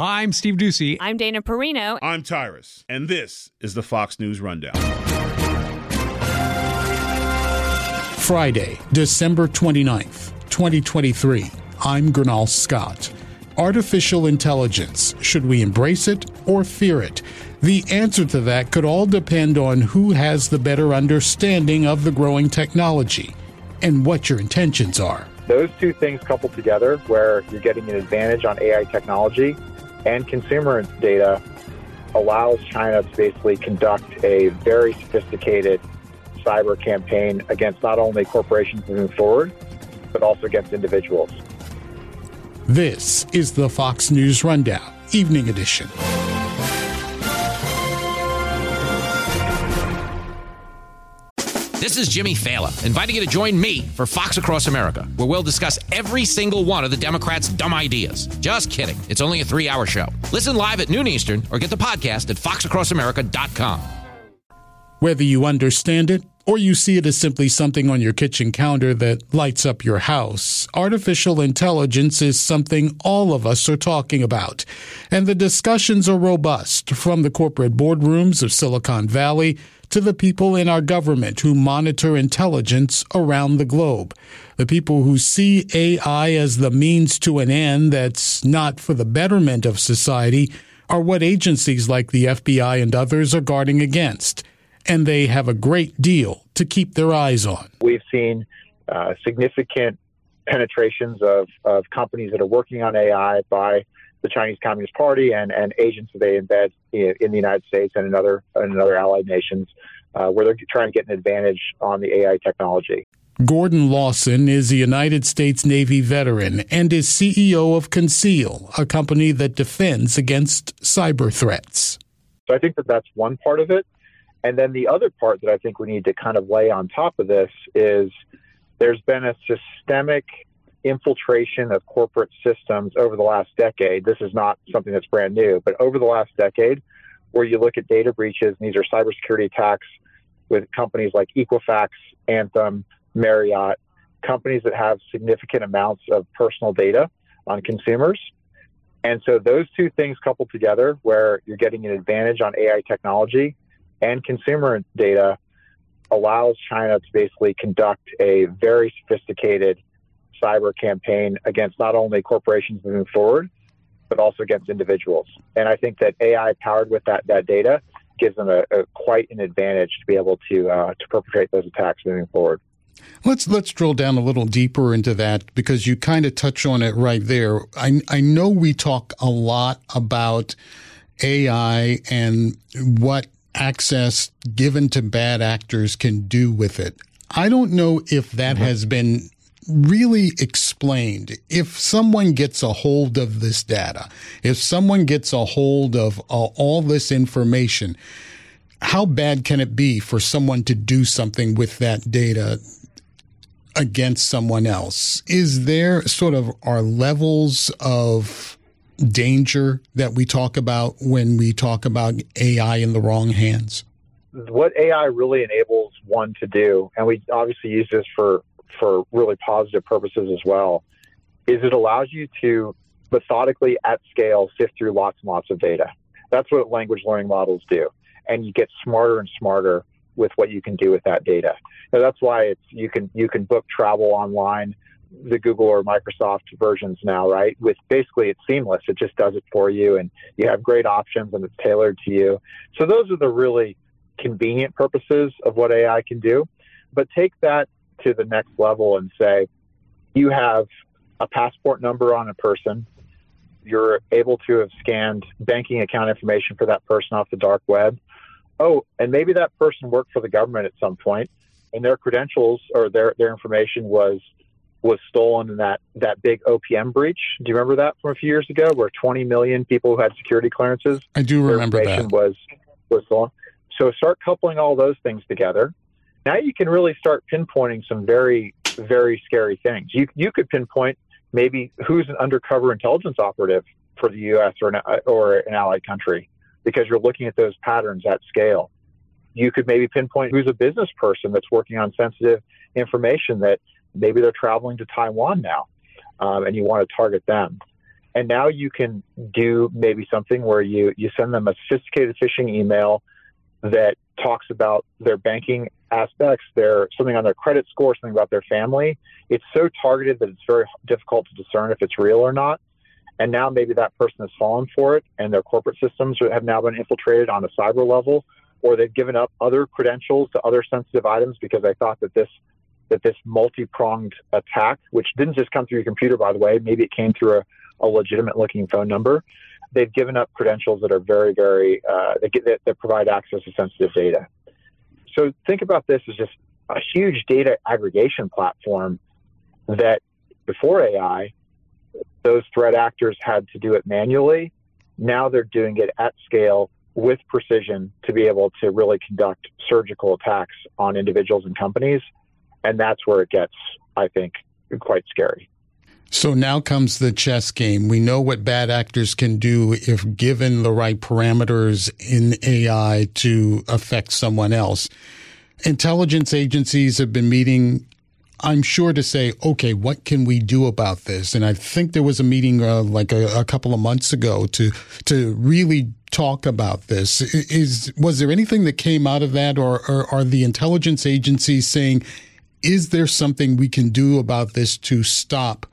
I'm Steve Doocy. I'm Dana Perino. I'm Tyrus, and this is the Fox News Rundown. Friday, December 29th, 2023. I'm Gurnal Scott. Artificial intelligence. Should we embrace it or fear it? The answer to that could all depend on who has the better understanding of the growing technology and what your intentions are. Those two things coupled together, where you're getting an advantage on AI technology and consumer data, allows China to basically conduct a very sophisticated cyber campaign against not only corporations moving forward, but also against individuals. This is the Fox News Rundown, Evening Edition. This is Jimmy Failla, inviting you to join me for Fox Across America, where we'll discuss every single one of the Democrats' dumb ideas. Just kidding. It's only a three hour show. Listen live at noon Eastern or get the podcast at foxacrossamerica.com. Whether you understand it or you see it as simply something on your kitchen counter that lights up your house, artificial intelligence is something all of us are talking about. And the discussions are robust from the corporate boardrooms of Silicon Valley to the people in our government who monitor intelligence around the globe. The people who see AI as the means to an end that's not for the betterment of society are what agencies like the FBI and others are guarding against. And they have a great deal to keep their eyes on. We've seen uh, significant penetrations of, of companies that are working on AI by the Chinese Communist Party and, and agents that they embed in, the United States and in other, in other allied nations uh, where they're trying to get an advantage on the AI technology. Gordon Lawson is a United States Navy veteran and is CEO of Conceal, a company that defends against cyber threats. So I think that that's one part of it. And then the other part that I think we need to kind of lay on top of this is there's been a systemic infiltration of corporate systems over the last decade. This is not something that's brand new, but over the last decade, where you look at data breaches, and these are cybersecurity attacks with companies like Equifax, Anthem, Marriott, companies that have significant amounts of personal data on consumers. And so those two things coupled together, where you're getting an advantage on AI technology and consumer data, allows China to basically conduct a very sophisticated cyber campaign against not only corporations moving forward, but also against individuals. And I think that AI powered with that, that data gives them a, a quite an advantage to be able to uh, to perpetrate those attacks moving forward. Let's let's drill down a little deeper into that because you kind of touch on it right there. I I know we talk a lot about AI and what access given to bad actors can do with it. I don't know if that mm-hmm. has been really explained if someone gets a hold of this data, if someone gets a hold of uh, all this information, how bad can it be for someone to do something with that data against someone else? Is there sort of our levels of danger that we talk about when we talk about AI in the wrong hands? What AI really enables one to do, and we obviously use this for for really positive purposes as well, is it allows you to methodically at scale sift through lots and lots of data. That's what language learning models do. And you get smarter and smarter with what you can do with that data. Now, that's why it's you can you can book travel online, the Google or Microsoft versions now, right? With basically it's seamless. It just does it for you and you have great options and it's tailored to you. So those are the really convenient purposes of what AI can do. But take that to the next level and say, you have a passport number on a person. You're able to have scanned banking account information for that person off the dark web. Oh, and maybe that person worked for the government at some point and their credentials or their, their information was was stolen in that, that big OPM breach. Do you remember that from a few years ago where 20 million people who had security clearances? I do remember that. Was, was stolen. So start coupling all those things together. Now you can really start pinpointing some very, very scary things. You, you could pinpoint maybe who's an undercover intelligence operative for the U.S. or an, or an allied country because you're looking at those patterns at scale. You could maybe pinpoint who's a business person that's working on sensitive information that maybe they're traveling to Taiwan now, um, and you want to target them. And now you can do maybe something where you, you send them a sophisticated phishing email that talks about their banking aspects, their something on their credit score, something about their family. It's so targeted that it's very difficult to discern if it's real or not. And now maybe that person has fallen for it, and their corporate systems have now been infiltrated on a cyber level, or they've given up other credentials to other sensitive items because they thought that this that this multi-pronged attack, which didn't just come through your computer, by the way, maybe it came through a, a legitimate-looking phone number. They've given up credentials that are very, very uh, that, get, that, that provide access to sensitive data. So think about this as just a huge data aggregation platform that before AI, those threat actors had to do it manually. Now they're doing it at scale with precision to be able to really conduct surgical attacks on individuals and companies. And that's where it gets, I think, quite scary. So now comes the chess game. We know what bad actors can do if given the right parameters in AI to affect someone else. Intelligence agencies have been meeting I'm sure to say, okay, what can we do about this? And I think there was a meeting uh, like a, a, couple of months ago to to really talk about this. Is was there anything that came out of that, or, or are the intelligence agencies saying, is there something we can do about this to stop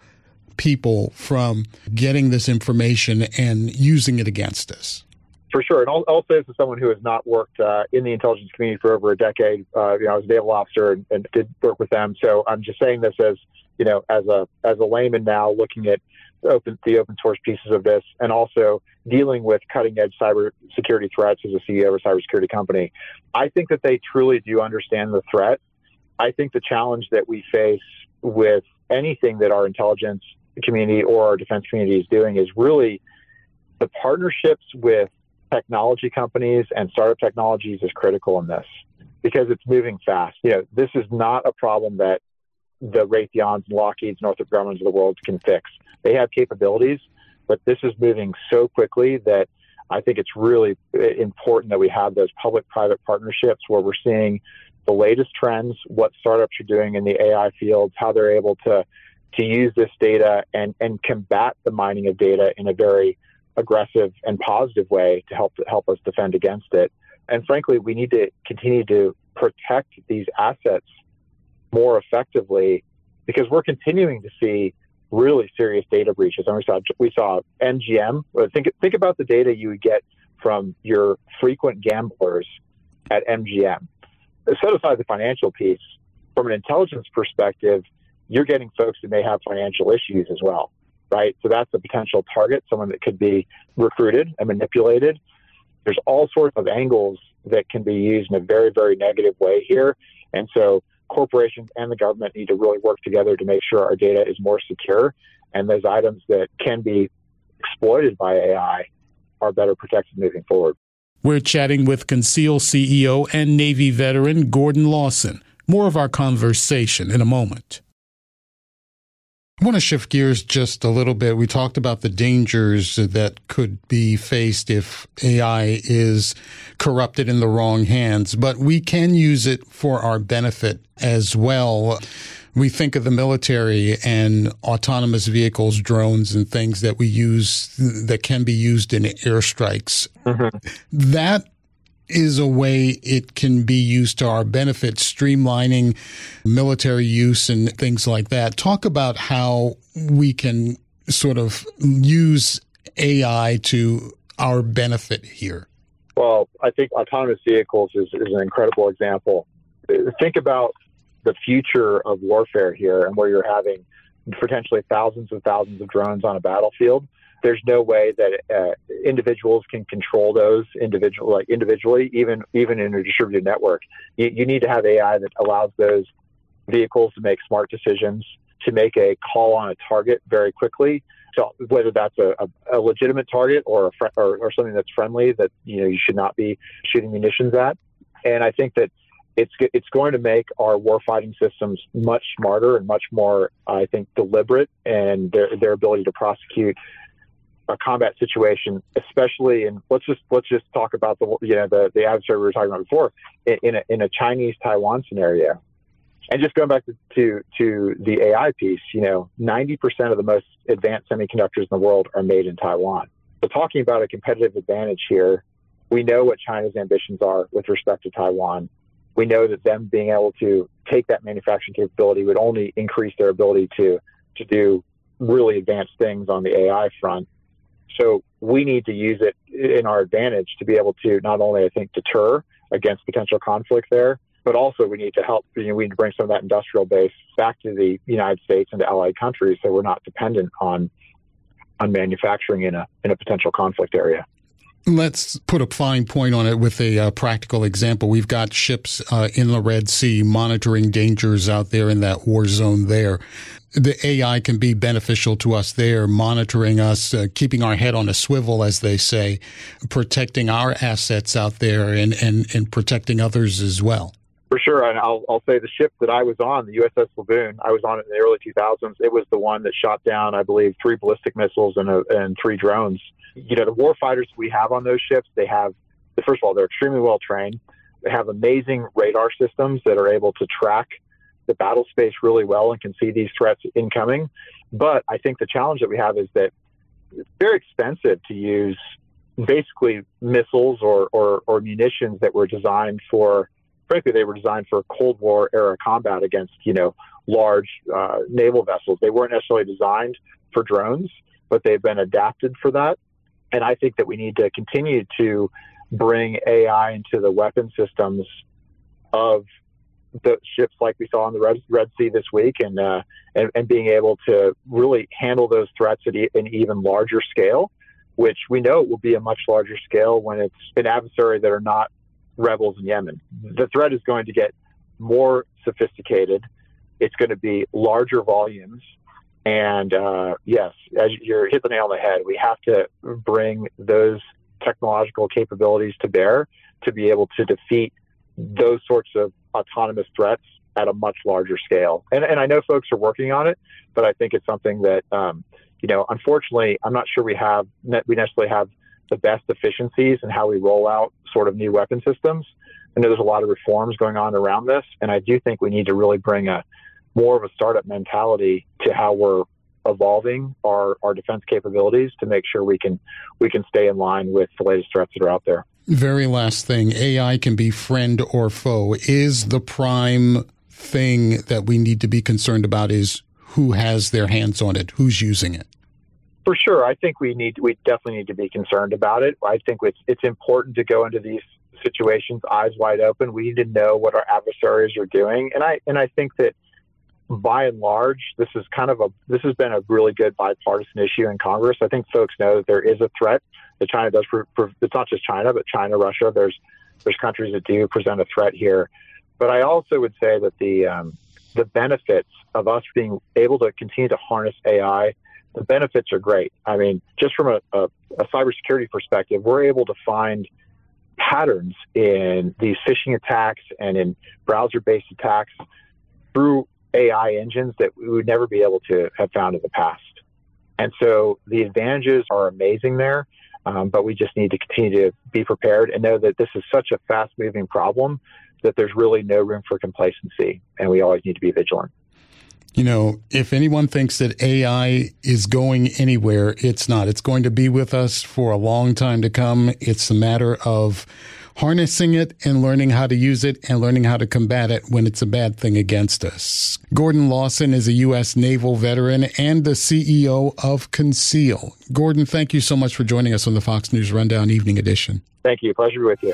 people from getting this information and using it against us? For sure, and I'll, I'll say this as someone who has not worked uh, in the intelligence community for over a decade. Uh, you know, I was a naval officer and, and, did work with them. So I'm just saying this as you know, as a as a layman now, looking at open the open source pieces of this, and also dealing with cutting edge cyber security threats as a CEO of a cybersecurity company. I think that they truly do understand the threat. I think the challenge that we face with anything that our intelligence community or our defense community is doing is really the partnerships with technology companies and startup technologies is critical in this because it's moving fast. You know, this is not a problem that the Raytheons and Lockheeds, Northrop Grumman's of the world can fix. They have capabilities, but this is moving so quickly that I think it's really important that we have those public-private partnerships where we're seeing the latest trends, what startups are doing in the AI fields, how they're able to to use this data and and combat the mining of data in a very aggressive and positive way to help help us defend against it. And frankly, we need to continue to protect these assets more effectively because we're continuing to see really serious data breaches. And we saw we saw MGM. Think think about the data you would get from your frequent gamblers at MGM. Set aside the financial piece. From an intelligence perspective, you're getting folks that may have financial issues as well right? So that's a potential target, someone that could be recruited and manipulated. There's all sorts of angles that can be used in a very, very negative way here. And so corporations and the government need to really work together to make sure our data is more secure and those items that can be exploited by AI are better protected moving forward. We're chatting with Conceal CEO and Navy veteran Gordon Lawson. More of our conversation in a moment. I want to shift gears just a little bit. We talked about the dangers that could be faced if AI is corrupted in the wrong hands, but we can use it for our benefit as well. We think of the military and autonomous vehicles, drones, and things that we use that can be used in airstrikes. Mm-hmm. That is a way it can be used to our benefit, streamlining military use and things like that. Talk about how we can sort of use AI to our benefit here. Well, I think autonomous vehicles is, is an incredible example. Think about the future of warfare here and where you're having potentially thousands and thousands of drones on a battlefield there's no way that uh, individuals can control those individual like individually, even even in a distributed network. You, you, need to have AI that allows those vehicles to make smart decisions, to make a call on a target very quickly. So whether that's a, a, a legitimate target or, a fr- or, or something that's friendly that you know you should not be shooting munitions at, and I think that it's it's going to make our warfighting systems much smarter and much more, I think, deliberate and their their ability to prosecute a combat situation, especially in let's just let's just talk about the you know the the adversary we were talking about before in, in a in a Chinese Taiwan scenario, and just going back to, to to the AI piece, you know, ninety percent of the most advanced semiconductors in the world are made in Taiwan. So talking about a competitive advantage here, we know what China's ambitions are with respect to Taiwan. We know that them being able to take that manufacturing capability would only increase their ability to to do really advanced things on the AI front so we need to use it in our advantage to be able to not only, I think, deter against potential conflict there, but also we need to help, you know, we need to bring some of that industrial base back to the United States and to allied countries so we're not dependent on on manufacturing in a in a potential conflict area. Let's put a fine point on it with a uh, practical example. We've got ships uh, in the Red Sea monitoring dangers out there in that war zone there. The AI can be beneficial to us there, monitoring us, uh, keeping our head on a swivel, as they say, protecting our assets out there and, and, and protecting others as well. For sure. And I'll, I'll say the ship that I was on, the USS Laboon, I was on it in the early 2000s. It was the one that shot down, I believe, three ballistic missiles and, a, and three drones you know, the war fighters we have on those ships, they have, first of all, they're extremely well trained. They have amazing radar systems that are able to track the battle space really well and can see these threats incoming. But I think the challenge that we have is that it's very expensive to use basically missiles or, or, or munitions that were designed for, frankly, they were designed for Cold War era combat against, you know, large uh, naval vessels. They weren't necessarily designed for drones, but they've been adapted for that. And I think that we need to continue to bring AI into the weapon systems of the ships like we saw in the Red, Red Sea this week and, uh, and, and being able to really handle those threats at e- an even larger scale, which we know will be a much larger scale when it's an adversary that are not rebels in Yemen. The threat is going to get more sophisticated. It's going to be larger volumes. And uh, yes, as you're hit the nail on the head, we have to bring those technological capabilities to bear to be able to defeat those sorts of autonomous threats at a much larger scale. And, and I know folks are working on it, but I think it's something that, um, you know, unfortunately, I'm not sure we have, we necessarily have the best efficiencies in how we roll out sort of new weapon systems. I know there's a lot of reforms going on around this, and I do think we need to really bring a more of a startup mentality to how we're evolving our, our defense capabilities to make sure we can we can stay in line with the latest threats that are out there. Very last thing, AI can be friend or foe. Is the prime thing that we need to be concerned about is who has their hands on it, who's using it? For sure, I think we need we definitely need to be concerned about it. I think it's it's important to go into these situations eyes wide open. We need to know what our adversaries are doing, and I and I think that by and large, this is kind of a this has been a really good bipartisan issue in Congress. I think folks know that there is a threat that China does. For, for, it's not just China, but China, Russia. There's there's countries that do present a threat here. But I also would say that the um, the benefits of us being able to continue to harness AI, the benefits are great. I mean, just from a, a, a cybersecurity perspective, we're able to find patterns in these phishing attacks and in browser-based attacks through AI engines that we would never be able to have found in the past. And so the advantages are amazing there, um, but we just need to continue to be prepared and know that this is such a fast moving problem that there's really no room for complacency, and we always need to be vigilant. You know, if anyone thinks that AI is going anywhere, it's not. It's going to be with us for a long time to come. It's a matter of harnessing it and learning how to use it and learning how to combat it when it's a bad thing against us. Gordon Lawson is a U.S. naval veteran and the CEO of Conceal. Gordon, thank you so much for joining us on the Fox News Rundown Evening Edition. Thank you. Pleasure with you.